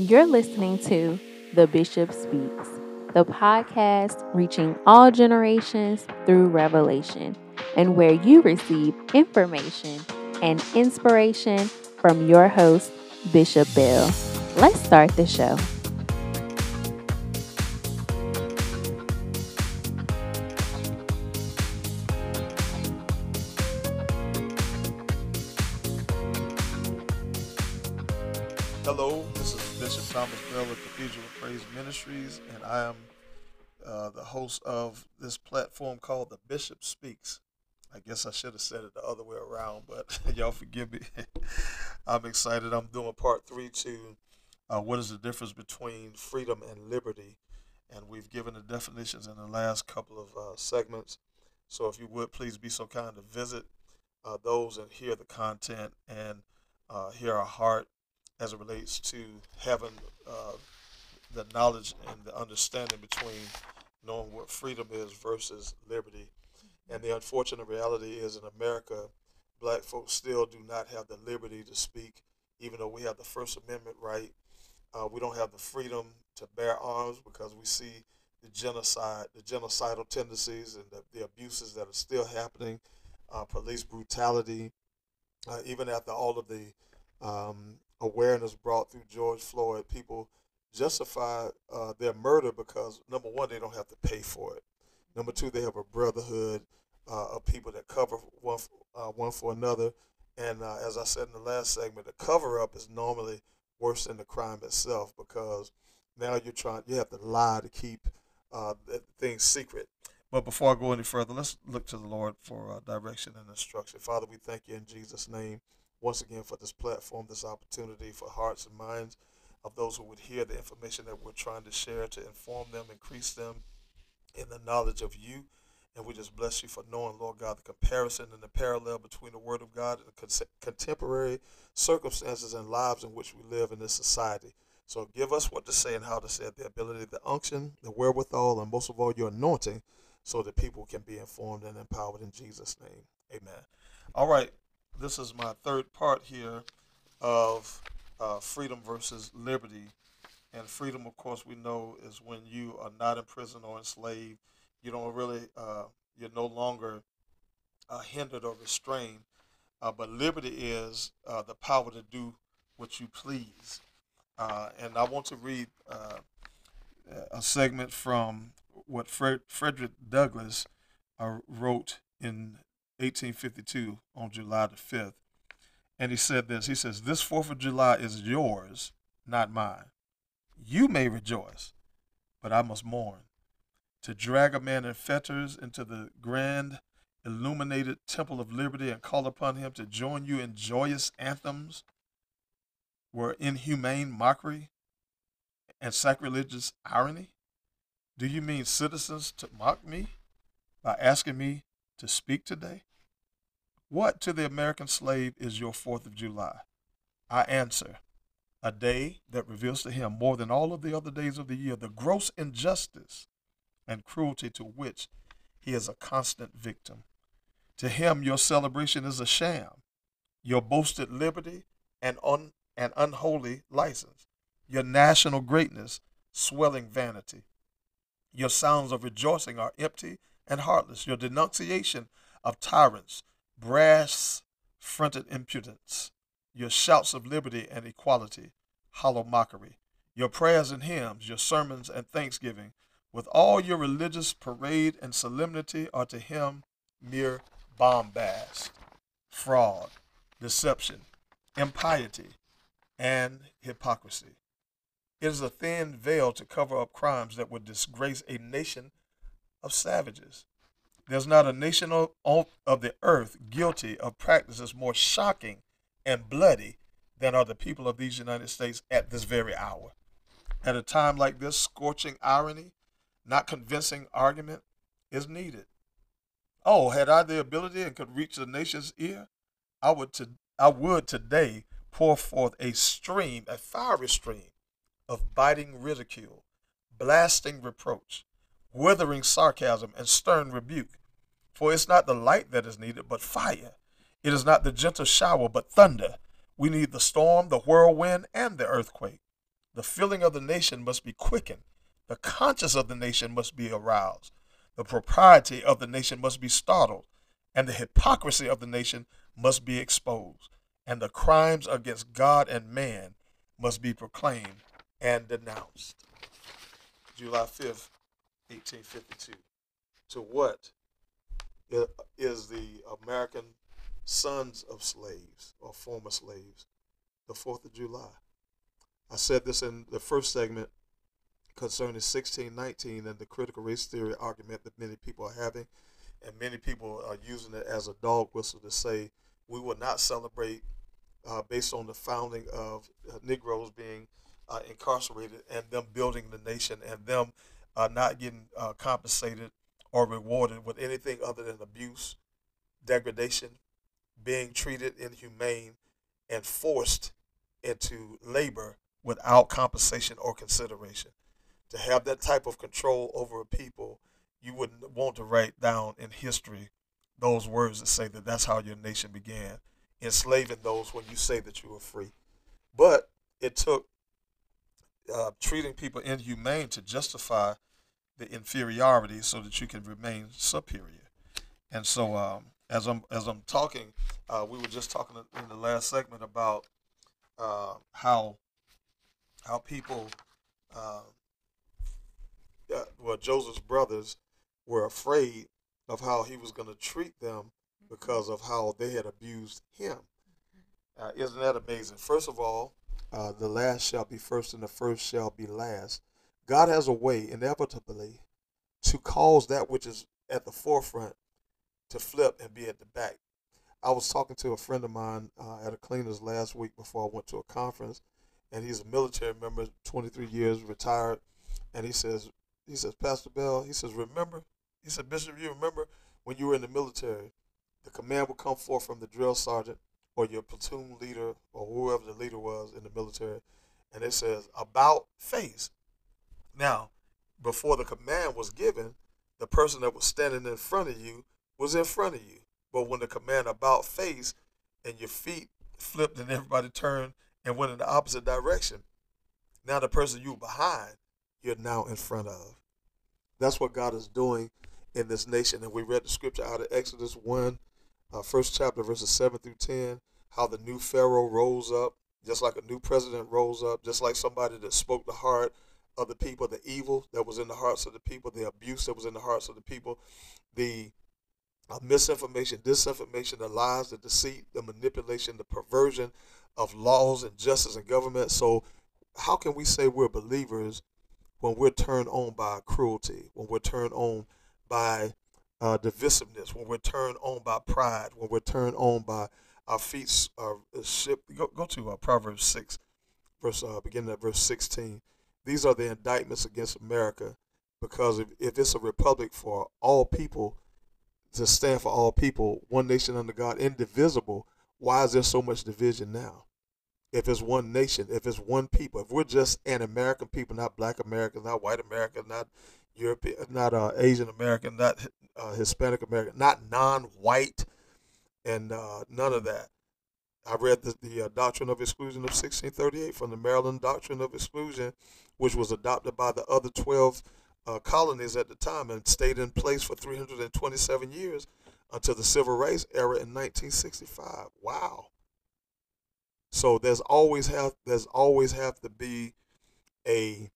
You're listening to The Bishop Speaks, the podcast reaching all generations through revelation, and where you receive information and inspiration from your host, Bishop Bell. Let's start the show. Ministries, and I am uh, the host of this platform called The Bishop Speaks. I guess I should have said it the other way around, but y'all forgive me. I'm excited. I'm doing part three to uh, what is the difference between freedom and liberty, and we've given the definitions in the last couple of uh, segments. So if you would please be so kind to visit uh, those and hear the content and uh, hear our heart as it relates to having uh, the knowledge and the understanding between knowing what freedom is versus liberty. And the unfortunate reality is in America, black folks still do not have the liberty to speak, even though we have the First Amendment right. Uh, we don't have the freedom to bear arms because we see the genocide, the genocidal tendencies and the, the abuses that are still happening, uh, police brutality, uh, even after all of the um, awareness brought through George Floyd, people justify uh, their murder because number one, they don't have to pay for it. Number two, they have a brotherhood uh, of people that cover one uh, one for another. And uh, as I said in the last segment, the cover up is normally worse than the crime itself because now you're trying you have to lie to keep uh, things secret. But before I go any further, let's look to the Lord for uh, direction and instruction. Father, we thank you in Jesus' name once again for this platform, this opportunity for hearts and minds of those who would hear the information that we're trying to share to inform them, increase them in the knowledge of you. And we just bless you for knowing, Lord God, the comparison and the parallel between the Word of God and the contemporary circumstances and lives in which we live in this society. So give us what to say and how to say it, the ability, the unction, the wherewithal, and most of all, your anointing so that people can be informed and empowered in Jesus' name. Amen. All right this is my third part here of uh, freedom versus liberty. And freedom, of course, we know is when you are not in prison or enslaved. You don't really, uh, you're no longer uh, hindered or restrained. Uh, but liberty is uh, the power to do what you please. Uh, and I want to read a segment from what Fred, Frederick Douglass wrote in 1852 on July the 5th. And he said this He says, This 4th of July is yours, not mine. You may rejoice, but I must mourn. To drag a man in fetters into the grand illuminated temple of liberty and call upon him to join you in joyous anthems were inhumane mockery and sacrilegious irony? Do you mean citizens to mock me by asking me to speak today? What to the American slave is your Fourth of July? I answer, a day that reveals to him more than all of the other days of the year the gross injustice and cruelty to which he is a constant victim. To him, your celebration is a sham, your boasted liberty and un, an unholy license, your national greatness swelling vanity. Your sounds of rejoicing are empty and heartless. Your denunciation of tyrants brass fronted impudence, your shouts of liberty and equality, hollow mockery, your prayers and hymns, your sermons and thanksgiving, with all your religious parade and solemnity, are to him mere bombast, fraud, deception, impiety, and hypocrisy. It is a thin veil to cover up crimes that would disgrace a nation of savages. There's not a nation of, of the earth guilty of practices more shocking and bloody than are the people of these United States at this very hour. At a time like this, scorching irony, not convincing argument is needed. Oh, had I the ability and could reach the nation's ear, I would to, I would today pour forth a stream, a fiery stream of biting ridicule, blasting reproach, withering sarcasm, and stern rebuke. For it's not the light that is needed, but fire. It is not the gentle shower, but thunder. We need the storm, the whirlwind, and the earthquake. The feeling of the nation must be quickened. The conscience of the nation must be aroused. The propriety of the nation must be startled. And the hypocrisy of the nation must be exposed. And the crimes against God and man must be proclaimed and denounced. July 5th, 1852. To what is the American sons of slaves or former slaves? The 4th of July. I said this in the first segment concerning 1619 and the critical race theory argument that many people are having. And many people are using it as a dog whistle to say we will not celebrate uh, based on the founding of uh, Negroes being uh, incarcerated and them building the nation and them uh, not getting uh, compensated or rewarded with anything other than abuse, degradation, being treated inhumane, and forced into labor without compensation or consideration. To have that type of control over a people, you wouldn't want to write down in history those words that say that that's how your nation began, enslaving those when you say that you were free. But it took uh, treating people inhumane to justify the inferiority so that you can remain superior. And so, um, as I'm as I'm talking, uh, we were just talking in the last segment about uh, how how people, uh, well, Joseph's brothers were afraid of how he was going to treat them because of how they had abused him. Isn't that amazing? First of all, uh, the last shall be first and the first shall be last. God has a way, inevitably, to cause that which is at the forefront to flip and be at the back. I was talking to a friend of mine uh, at a cleaners last week before I went to a conference, and he's a military member, 23 years, retired, and he says, he says, Pastor Bell, he says, remember, he said, Bishop, you remember when you were in the military, the command would come forth from the drill sergeant or your platoon leader or whoever the leader was in the military, and it says about face. Now, before the command was given, the person that was standing in front of you was in front of you. But when the command about face and your feet flipped and everybody turned and went in the opposite direction, now the person you were behind, you're now in front of. That's what God is doing in this nation. And we read the scripture out of Exodus 1, uh, first chapter, verses 7 through 10, how the new Pharaoh rose up, just like a new president rose up, just like somebody that spoke the heart of the people, the evil that was in the hearts of the people, the abuse that was in the hearts of the people, the uh, misinformation, disinformation, the lies, the deceit, the manipulation, the perversion of laws and justice and government. So, how can we say we're believers when we're turned on by cruelty, when we're turned on by uh, divisiveness, when we're turned on by pride, when we're turned on by our feet uh, ship? Go, go to uh, Proverbs 6, verse uh, beginning at verse 16. These are the indictments against America because if, if it's a republic for all people, to stand for all people, one nation under God, indivisible, why is there so much division now? If it's one nation, if it's one people, if we're just an American people, not black Americans, not white American, not European, not uh, Asian American, not uh, Hispanic American, not non-white, and uh, none of that. I read the, the uh, Doctrine of Exclusion of 1638 from the Maryland Doctrine of Exclusion, which was adopted by the other 12 uh, colonies at the time and stayed in place for 327 years until the Civil Rights era in 1965. Wow. So there's always have there's always have to be a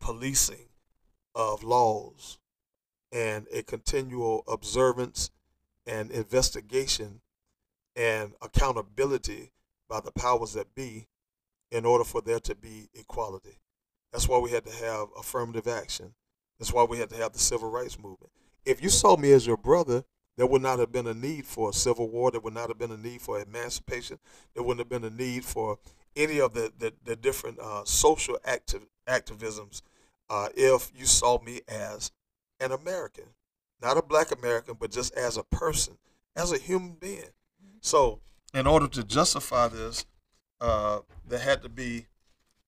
policing of laws and a continual observance and investigation and accountability by the powers that be in order for there to be equality. That's why we had to have affirmative action. That's why we had to have the civil rights movement. If you saw me as your brother, there would not have been a need for a civil war. There would not have been a need for emancipation. There wouldn't have been a need for any of the, the, the different uh, social activ- activisms uh, if you saw me as an American. Not a black American, but just as a person, as a human being. So, in order to justify this, uh, there had to be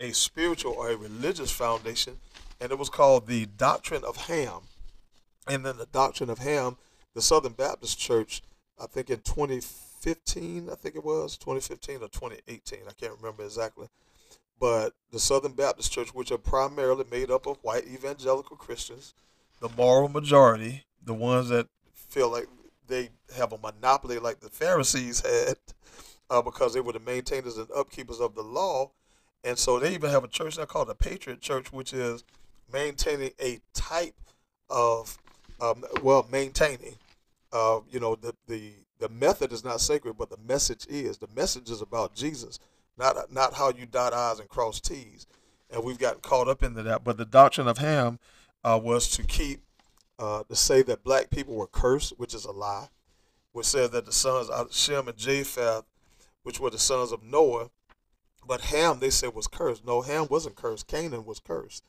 a spiritual or a religious foundation, and it was called the Doctrine of Ham. And then the Doctrine of Ham, the Southern Baptist Church, I think in 2015, I think it was 2015 or 2018, I can't remember exactly. but the Southern Baptist Church, which are primarily made up of white evangelical Christians, the moral majority, the ones that feel like they have a monopoly like the Pharisees had, uh, because they were the maintainers and upkeepers of the law. And so they even have a church now called the Patriot Church, which is maintaining a type of, um, well, maintaining. Uh, you know, the, the, the method is not sacred, but the message is. The message is about Jesus, not, not how you dot I's and cross T's. And we've gotten caught up into that. But the doctrine of Ham uh, was to keep, uh, to say that black people were cursed, which is a lie, which said that the sons of Shem and Japheth, which were the sons of Noah, but Ham, they said, was cursed. No, Ham wasn't cursed. Canaan was cursed.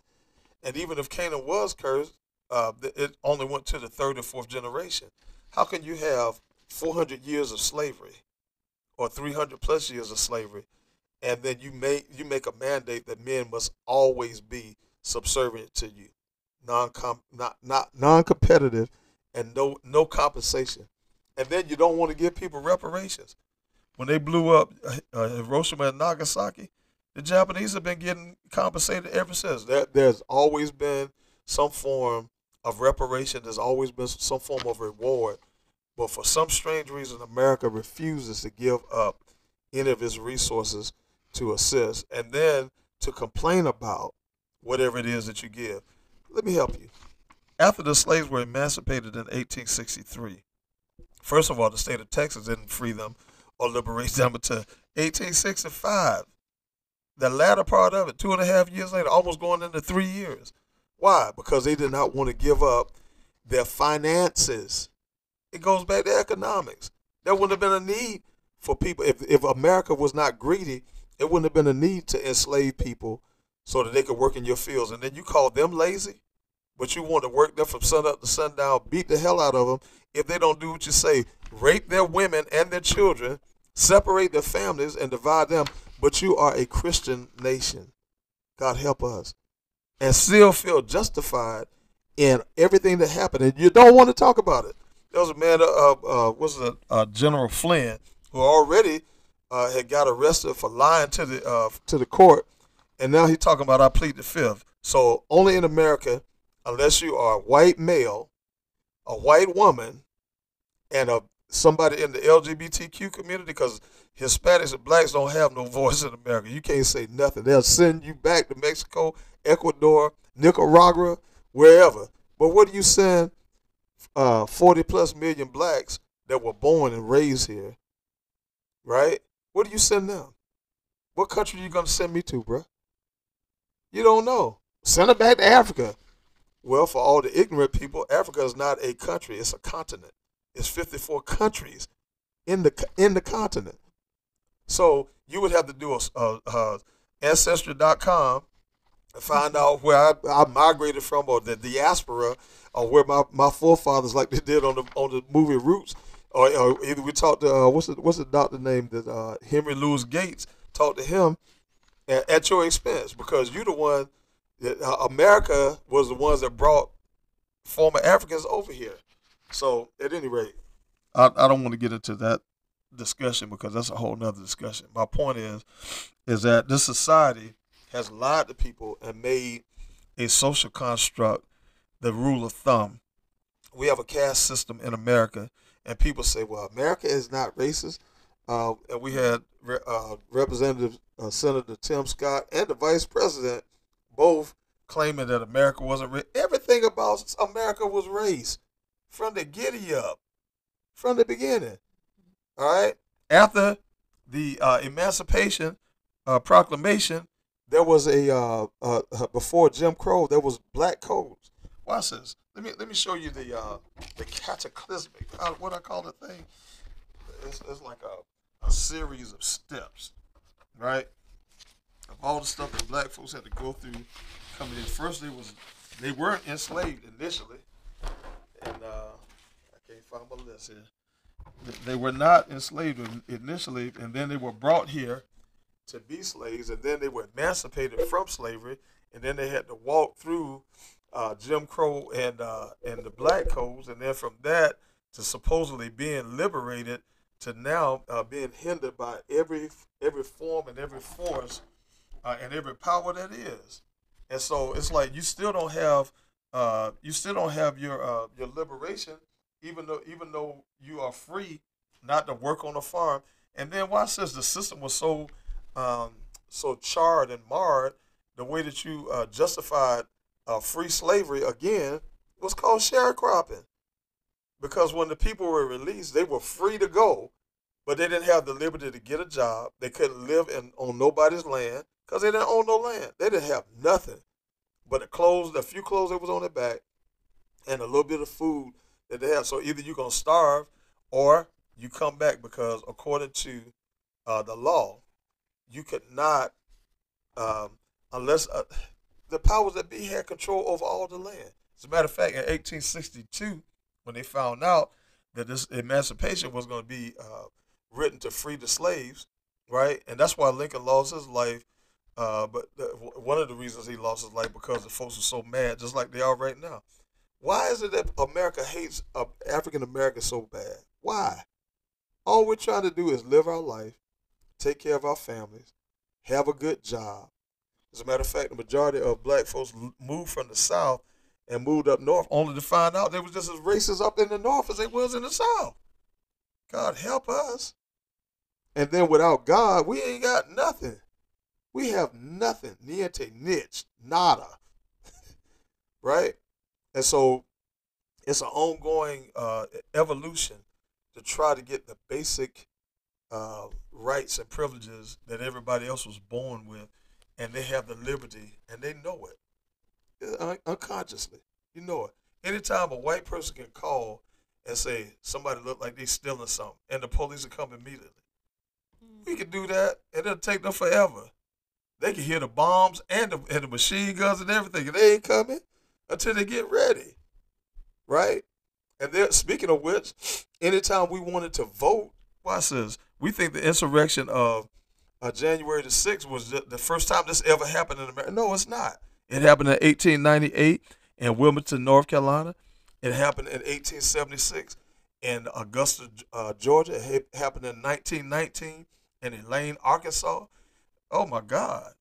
And even if Canaan was cursed, uh, it only went to the third and fourth generation. How can you have 400 years of slavery or 300 plus years of slavery, and then you make you make a mandate that men must always be subservient to you, non not not non-competitive, and no no compensation, and then you don't want to give people reparations when they blew up uh, uh, Hiroshima and Nagasaki, the Japanese have been getting compensated ever since. There, there's always been some form of reparation. There's always been some form of reward. But for some strange reason, America refuses to give up any of its resources to assist and then to complain about whatever it is that you give. Let me help you. After the slaves were emancipated in 1863, first of all, the state of Texas didn't free them or liberate them until 1865. The latter part of it, two and a half years later, almost going into three years. Why? Because they did not want to give up their finances. It goes back to economics. There wouldn't have been a need for people. If, if America was not greedy, it wouldn't have been a need to enslave people so that they could work in your fields. And then you call them lazy, but you want to work them from sun up to sundown, beat the hell out of them if they don't do what you say rape their women and their children, separate their families, and divide them. But you are a Christian nation. God help us. And still feel justified in everything that happened. And you don't want to talk about it. There was a man, uh, uh, was it uh, General Flynn, who already uh, had got arrested for lying to the uh, to the court, and now he's talking about I plead the fifth. So only in America, unless you are a white male, a white woman, and a somebody in the LGBTQ community because Hispanics and blacks don't have no voice in America. You can't say nothing. They'll send you back to Mexico, Ecuador, Nicaragua, wherever. But what do you send uh, 40 plus million blacks that were born and raised here, right? What do you send them? What country are you going to send me to, bro? You don't know. Send them back to Africa. Well, for all the ignorant people, Africa is not a country, it's a continent. It's 54 countries in the in the continent. So you would have to do a, a, a ancestry.com and find out where I, I, migrated from or the diaspora or where my, my forefathers like they did on the on the movie Roots. Or, or either we talked to uh, what's the what's the doctor name that uh, Henry Louis Gates talked to him at, at your expense because you're the one that uh, America was the ones that brought former Africans over here. So at any rate, I, I don't want to get into that discussion because that's a whole nother discussion. My point is, is that this society has lied to people and made a social construct the rule of thumb. We have a caste system in America, and people say, "Well, America is not racist." Uh, and we had uh, Representative uh, Senator Tim Scott and the Vice President both claiming that America wasn't ra- everything about America was race from the giddy up, from the beginning. All right. After the uh, Emancipation uh, Proclamation, there was a uh, uh, uh before Jim Crow, there was black codes. Watch this. Let me let me show you the uh, the cataclysmic. what I call the thing. It's, it's like a, a series of steps, right? Of all the stuff that black folks had to go through coming in. First, they was they weren't enslaved initially and uh, I can't find my list here. They were not enslaved initially, and then they were brought here to be slaves, and then they were emancipated from slavery, and then they had to walk through uh, Jim Crow and uh, and the black codes, and then from that to supposedly being liberated to now uh, being hindered by every every form and every force uh, and every power that is. And so it's like you still don't have uh, you still don't have your uh, your liberation, even though even though you are free not to work on a farm. And then why says the system was so um, so charred and marred, the way that you uh, justified uh, free slavery again was called sharecropping. Because when the people were released, they were free to go, but they didn't have the liberty to get a job. They couldn't live in on nobody's land because they didn't own no land. They didn't have nothing but the clothes, the few clothes that was on their back, and a little bit of food that they have. So either you're gonna starve or you come back because according to uh, the law, you could not, um, unless uh, the powers that be had control over all the land. As a matter of fact, in 1862, when they found out that this emancipation was going to be uh, written to free the slaves, right? And that's why Lincoln lost his life. Uh, but the, one of the reasons he lost his life because the folks were so mad, just like they are right now. Why is it that America hates uh, African Americans so bad? Why? All we're trying to do is live our life, take care of our families, have a good job. As a matter of fact, the majority of black folks moved from the South and moved up north only to find out they was just as racist up in the north as they was in the south. God help us. And then without God, we ain't got nothing. We have nothing. Niente, niche, nada. right? And so it's an ongoing uh, evolution to try to get the basic uh, rights and privileges that everybody else was born with, and they have the liberty, and they know it unconsciously. You know it. Anytime a white person can call and say somebody look like they stealing something, and the police will come immediately. Mm. We can do that, and it'll take them forever. They can hear the bombs and the, and the machine guns and everything, and they ain't coming until they get ready, right? And then, speaking of which, anytime we wanted to vote, watch this. We think the insurrection of uh, January the 6th was the, the first time this ever happened in America. No, it's not. It happened in 1898 in Wilmington, North Carolina. It happened in 1876 in Augusta, uh, Georgia. It happened in 1919 in Elaine, Arkansas. Oh my God.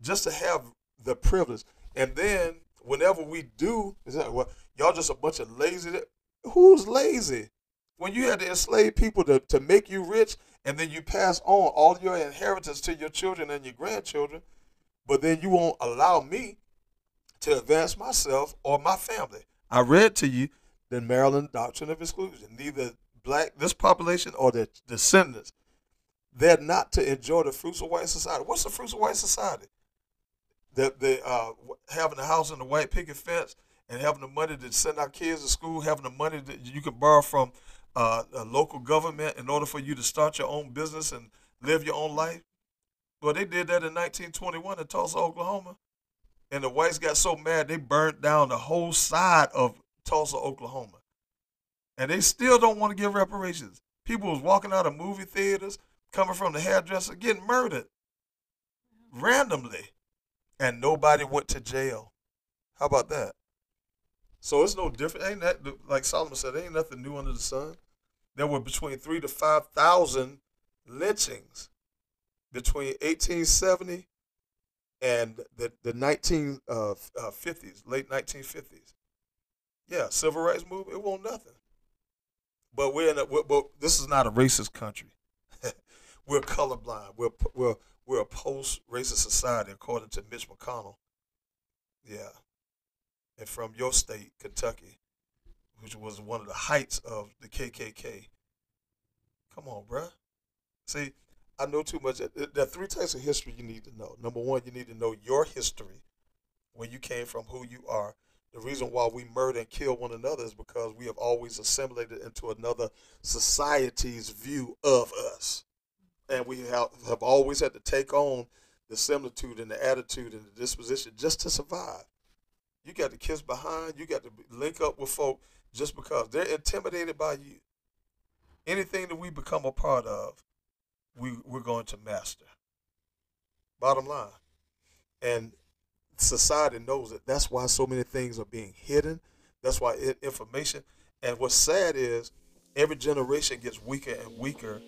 Just to have the privilege. And then whenever we do, is that well, y'all just a bunch of lazy. Who's lazy? When you had to enslave people to, to make you rich and then you pass on all your inheritance to your children and your grandchildren, but then you won't allow me to advance myself or my family. I read to you the Maryland Doctrine of Exclusion. Neither black, this population, or their descendants, they're not to enjoy the fruits of white society. What's the fruits of white society? The, the uh, having a house and a white picket fence and having the money to send our kids to school, having the money that you can borrow from uh, a local government in order for you to start your own business and live your own life. Well, they did that in 1921 in Tulsa, Oklahoma. And the whites got so mad they burnt down the whole side of Tulsa, Oklahoma. And they still don't want to give reparations. People was walking out of movie theaters, coming from the hairdresser, getting murdered randomly. And nobody went to jail. How about that? So it's no different. Ain't that like Solomon said? Ain't nothing new under the sun. There were between three to five thousand lynchings between 1870 and the the 1950s, uh, uh, late 1950s. Yeah, civil rights movement. It won't nothing. But we're in a, but this is not a racist country. We're colorblind. We're we're we're a post-racist society, according to Mitch McConnell. Yeah, and from your state, Kentucky, which was one of the heights of the KKK. Come on, bruh. See, I know too much. There are three types of history you need to know. Number one, you need to know your history, where you came from, who you are. The reason why we murder and kill one another is because we have always assimilated into another society's view of us. And we have, have always had to take on the similitude and the attitude and the disposition just to survive. You got to kiss behind, you got to link up with folk just because they're intimidated by you. Anything that we become a part of, we, we're going to master. Bottom line. And society knows it. That's why so many things are being hidden. That's why information. And what's sad is every generation gets weaker and weaker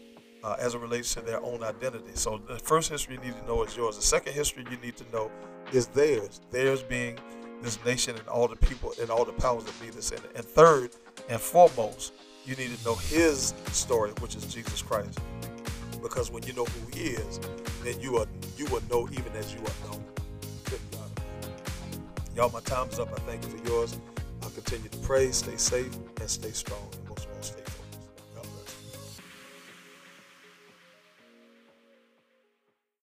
uh, as it relates to their own identity. So the first history you need to know is yours. The second history you need to know is theirs. Theirs being this nation and all the people and all the powers that lead us in it. And third and foremost, you need to know his story, which is Jesus Christ. Because when you know who he is, then you are you will know even as you are known. Y'all, my time is up. I thank you for yours. I'll continue to pray, stay safe, and stay strong.